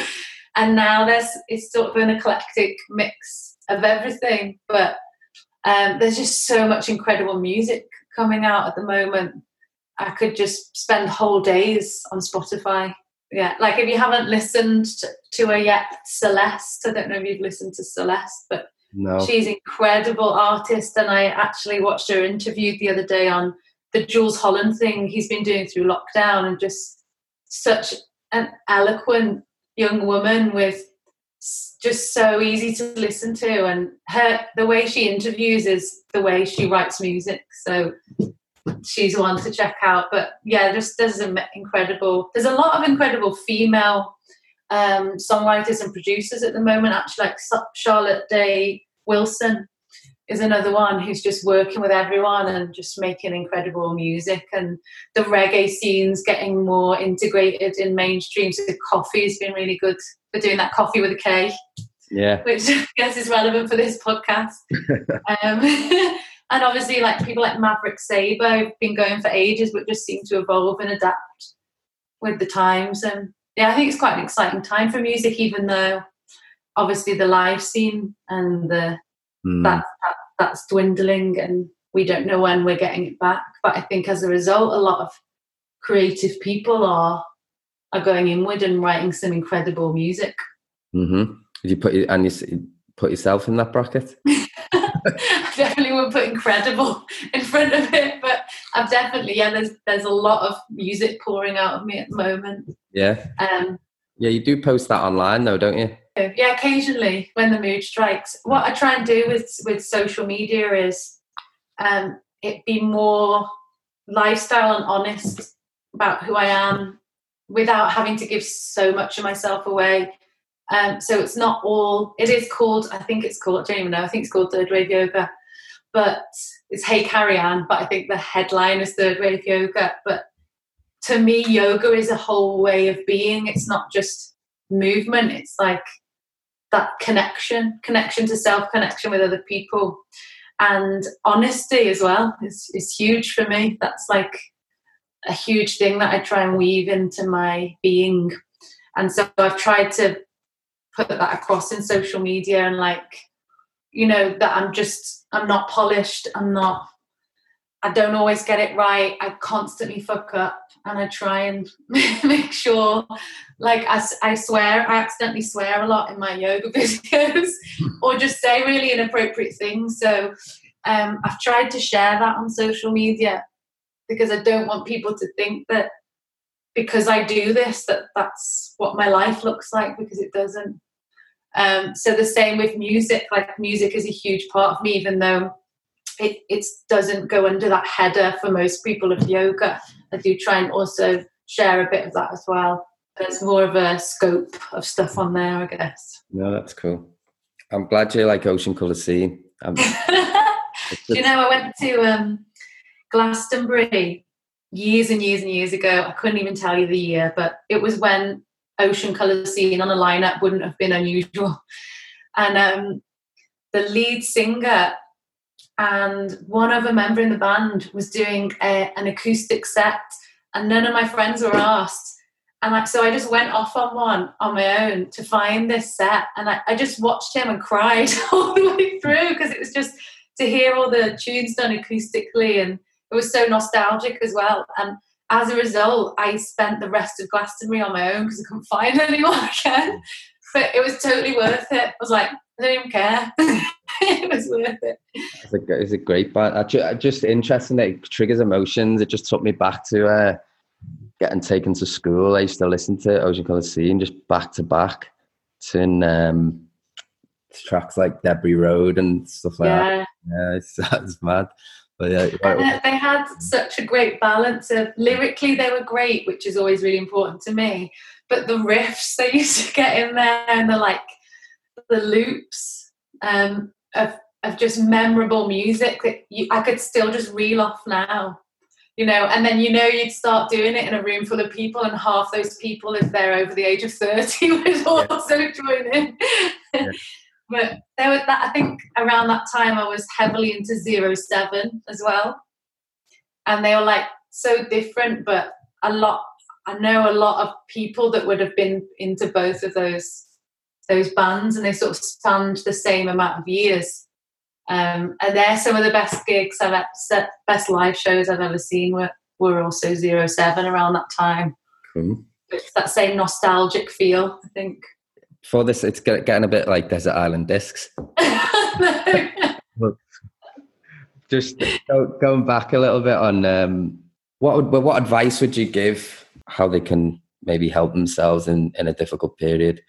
Speaker 3: and now there's it's sort of an eclectic mix of everything but um, there's just so much incredible music coming out at the moment i could just spend whole days on spotify yeah like if you haven't listened to her yet celeste i don't know if you've listened to celeste but
Speaker 2: no.
Speaker 3: she's an incredible artist and i actually watched her interviewed the other day on the Jools Holland thing he's been doing through lockdown and just such an eloquent young woman with just so easy to listen to and her the way she interviews is the way she writes music so she's one to check out but yeah just there's an incredible there's a lot of incredible female um, songwriters and producers at the moment actually like charlotte day wilson is another one who's just working with everyone and just making incredible music. And the reggae scene's getting more integrated in mainstream so Koffee's been really good for doing that Koffee with a K
Speaker 2: yeah.
Speaker 3: which I guess is relevant for this podcast. Um, and obviously like people like Maverick Sabre have been going for ages but just seem to evolve and adapt with the times. And yeah I think it's quite an exciting time for music even though obviously the live scene and the mm. that, that that's dwindling and we don't know when we're getting it back. But I think as a result, a lot of creative people are are going inward and writing some incredible music.
Speaker 2: Mm-hmm. Did you put and you put yourself in that bracket?
Speaker 3: I definitely would put incredible in front of it, but I've definitely yeah. There's there's a lot of music pouring out of me at the moment.
Speaker 2: Yeah.
Speaker 3: Um.
Speaker 2: Yeah, you do post that online though, don't you?
Speaker 3: Yeah, occasionally when the mood strikes. What I try and do with with social media is um, it be more lifestyle and honest about who I am without having to give so much of myself away. Um, so it's not all. It is called. I think it's called. I don't even know. I think it's called third wave yoga, but it's Hey Carrie Ann. But I think the headline is third wave yoga. But to me, yoga is a whole way of being. It's not just movement. It's like that connection, connection to self, connection with other people, and honesty as well is, is huge for me. That's like a huge thing that I try and weave into my being. And so I've tried to put that across in social media and like, you know, that I'm just, I'm not polished, I'm not I don't always get it right. I constantly fuck up and I try and make sure, like, I, I swear, I accidentally swear a lot in my yoga videos or just say really inappropriate things. So um, I've tried to share that on social media because I don't want people to think that because I do this that that's what my life looks like because it doesn't. Um, so the same with music. Like music is a huge part of me, even though it it doesn't go under that header for most people of yoga. I do try and also share a bit of that as well. There's more of a scope of stuff on there, I guess.
Speaker 2: No, that's cool. I'm glad you like Ocean Colour Scene. Um,
Speaker 3: you know, I went to um, Glastonbury years and years and years ago. I couldn't even tell you the year, but it was when Ocean Colour Scene on a lineup wouldn't have been unusual. And um, the lead singer and one other member in the band was doing a, an acoustic set, and none of my friends were asked. And I, so I just went off on one on my own to find this set, and I, I just watched him and cried all the way through because it was just to hear all the tunes done acoustically, and it was so nostalgic as well. And as a result, I spent the rest of Glastonbury on my own because I couldn't find anyone again. But it was totally worth it. I was like, I don't even care. it was worth it. It's a,
Speaker 2: it's a great band. I ju- just interesting that it triggers emotions. It just took me back to uh, getting taken to school. I used to listen to Ocean Colour Scene just back to back to um, tracks like Debris Road and stuff like yeah. that. Yeah, it's, it's mad. But yeah,
Speaker 3: right. they had such a great balance of lyrically they were great, which is always really important to me. But the riffs they used to get in there and the like the loops um, of of just memorable music that you, I could still just reel off now, you know. And then you know you'd start doing it in a room full of people, and half those people, if they're over the age of thirty, would also yeah. join in. Yeah. but there was that. I think around that time I was heavily into zero seven as well, and they were like so different, but a lot. I know a lot of people that would have been into both of those those bands, and they sort of spanned the same amount of years. Um, and they're some of the best gigs I've ever, best live shows I've ever seen. Were were also zero seven around that time. Cool. It's that same nostalgic feel, I think.
Speaker 2: For this, it's getting a bit like Desert Island Discs. just going back a little bit on um, what would, what advice would you give how they can maybe help themselves in, in a difficult period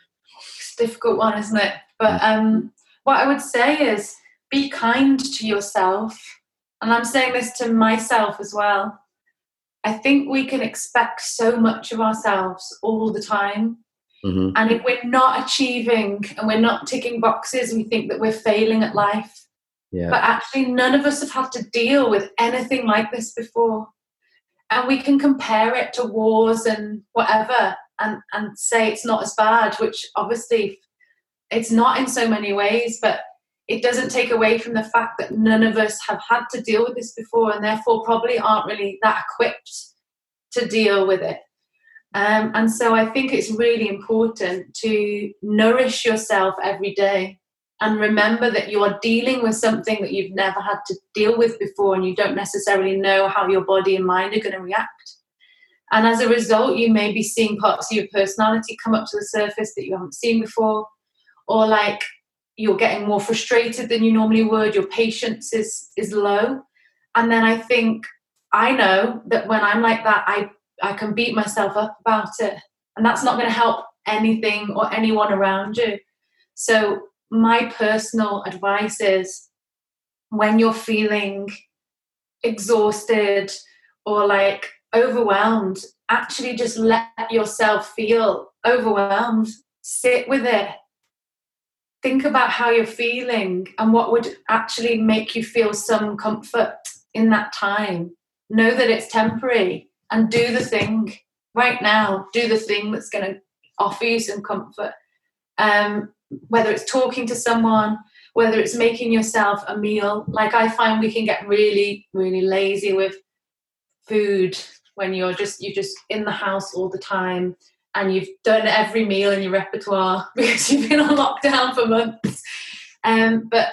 Speaker 3: difficult one, isn't it? But mm. um, what I would say is be kind to yourself. And I'm saying this to myself as well. I think we can expect so much of ourselves all the time. Mm-hmm. And if we're not achieving and we're not ticking boxes, we think that we're failing at life. Yeah. But actually, none of us have had to deal with anything like this before. And we can compare it to wars and whatever and and say it's not as bad which obviously it's not in so many ways but it doesn't take away from the fact that none of us have had to deal with this before and therefore probably aren't really that equipped to deal with it. Um, and so i think it's really important to nourish yourself every day and remember that you are dealing with something that you've never had to deal with before and you don't necessarily know how your body and mind are going to react and as a result, you may be seeing parts of your personality come up to the surface that you haven't seen before, or like you're getting more frustrated than you normally would, your patience is is low. And then I think I know that when I'm like that, I, I can beat myself up about it. And that's not going to help anything or anyone around you. So my personal advice is when you're feeling exhausted or like overwhelmed, actually just let yourself feel overwhelmed. Sit with it. Think about how you're feeling and what would actually make you feel some comfort in that time. Know that it's temporary and do the thing right now. Do the thing that's going to offer you some comfort. Um, whether it's talking to someone, whether it's making yourself a meal. Like I find we can get really, really lazy with food when you're just you're just in the house all the time and you've done every meal in your repertoire because you've been on lockdown for months. Um, but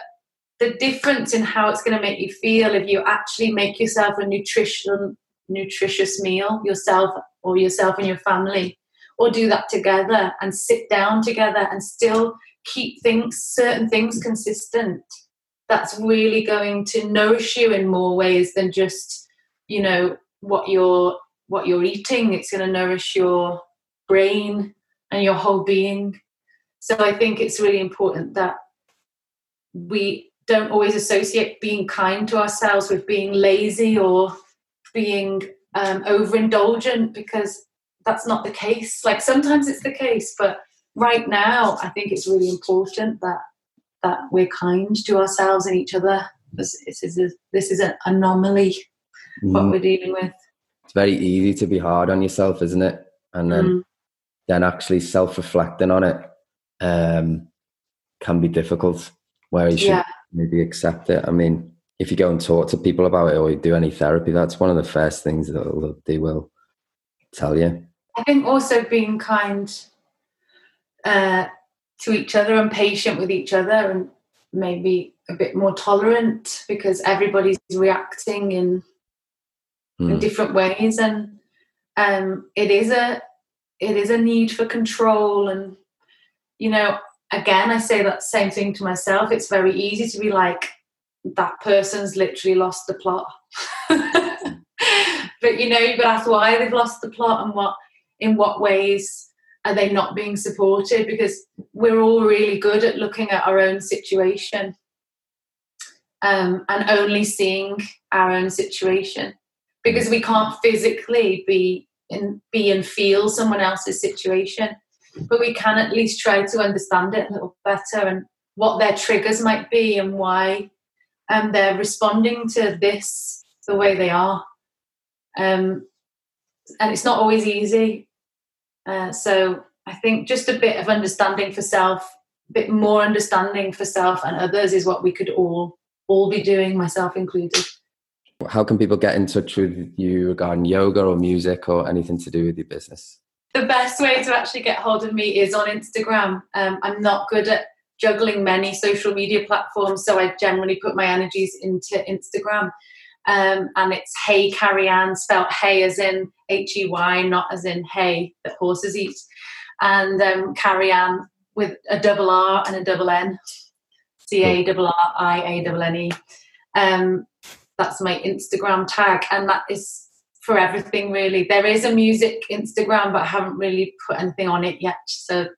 Speaker 3: the difference in how it's going to make you feel if you actually make yourself a nutrition nutritious meal yourself or yourself and your family or do that together and sit down together and still keep things certain things consistent that's really going to nourish you in more ways than just you know what you're what you're eating. It's going to nourish your brain and your whole being. So I think it's really important that we don't always associate being kind to ourselves with being lazy or being um, overindulgent because that's not the case. Like sometimes it's the case, but right now I think it's really important that that we're kind to ourselves and each other. This, is a, this is an anomaly mm. what we're dealing with.
Speaker 2: It's very easy to be hard on yourself, isn't it? And then mm. then actually self reflecting on it um, can be difficult. Where you should yeah. maybe accept it. I mean, if you go and talk to people about it or you do any therapy, that's one of the first things that they will tell you.
Speaker 3: I think also being kind uh, to each other and patient with each other and maybe a bit more tolerant because everybody's reacting in, mm. in hmm. different ways and um, it is a it is a need for control and you know again i say that same thing to myself it's very easy to be like that person's literally lost the plot but you know you've got to ask why they've lost the plot and what in what ways are they not being supported because we're all really good at looking at our own situation um, and only seeing our own situation because we can't physically be in be and feel someone else's situation but we can at least try to understand it a little better and what their triggers might be and why um, they're responding to this the way they are um, and it's not always easy uh, so I think just a bit of understanding for self, a bit more understanding for self and others is what we could all all be doing, myself included.
Speaker 2: How can people get in touch with you regarding yoga or music or anything to do with your business?
Speaker 3: The best way to actually get hold of me is on Instagram. Um, I'm not good at juggling many social media platforms, so I generally put my energies into Instagram. Um, and it's Hey Carrie Ann, spelled Hey as in H E Y, not as in Hay that horses eat, and um, Carrie Ann with a double R and a double N, C A double R I A double N E. Um, that's my Instagram tag, and that is for everything really. There is a music Instagram, but I haven't really put anything on it yet, so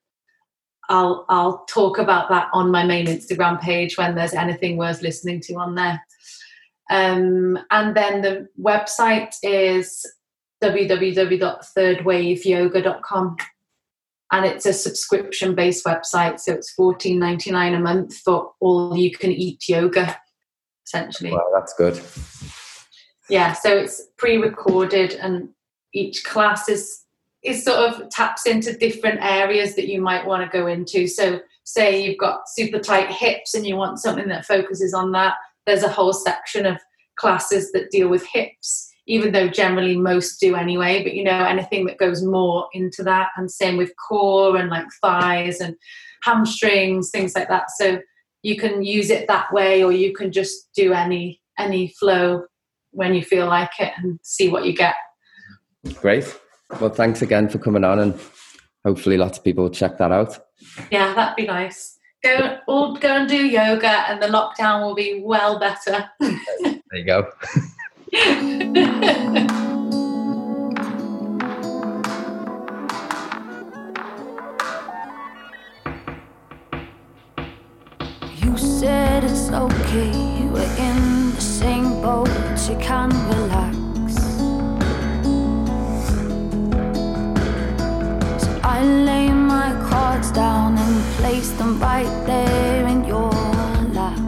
Speaker 3: I'll I'll talk about that on my main Instagram page when there's anything worth listening to on there. Um, and then the website is www.thirdwaveyoga.com and it's a subscription based website so it's $14.99 a month for all you can eat yoga essentially.
Speaker 2: Wow that's good.
Speaker 3: Yeah so it's pre-recorded and each class is is sort of taps into different areas that you might want to go into. So say you've got super tight hips and you want something that focuses on that there's a whole section of classes that deal with hips even though generally most do anyway but you know anything that goes more into that and same with core and like thighs and hamstrings things like that. So you can use it that way or you can just do any any flow when you feel like it and see what you get.
Speaker 2: Great. Well thanks again for coming on and hopefully lots of people will check that out.
Speaker 3: Yeah that'd be nice. Go all go and do yoga and the lockdown will be well better.
Speaker 2: There you go
Speaker 1: said it's okay we're in the same boat you can relax so i lay my cards down and place them right there in your lap.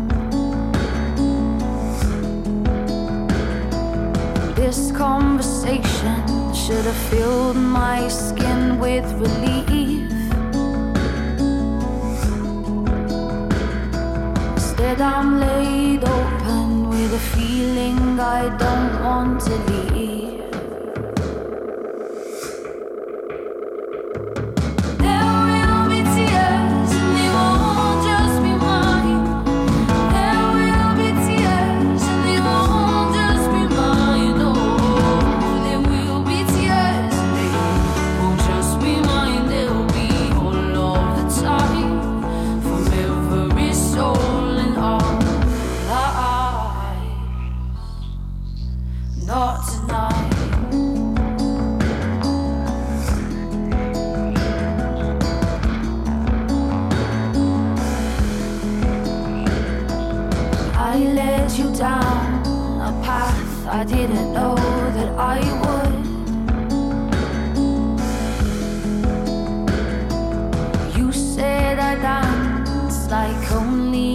Speaker 1: This conversation should have filled my skin with relief. I'm laid open with a feeling I don't want to leave. I didn't know that I would. You said I danced like only.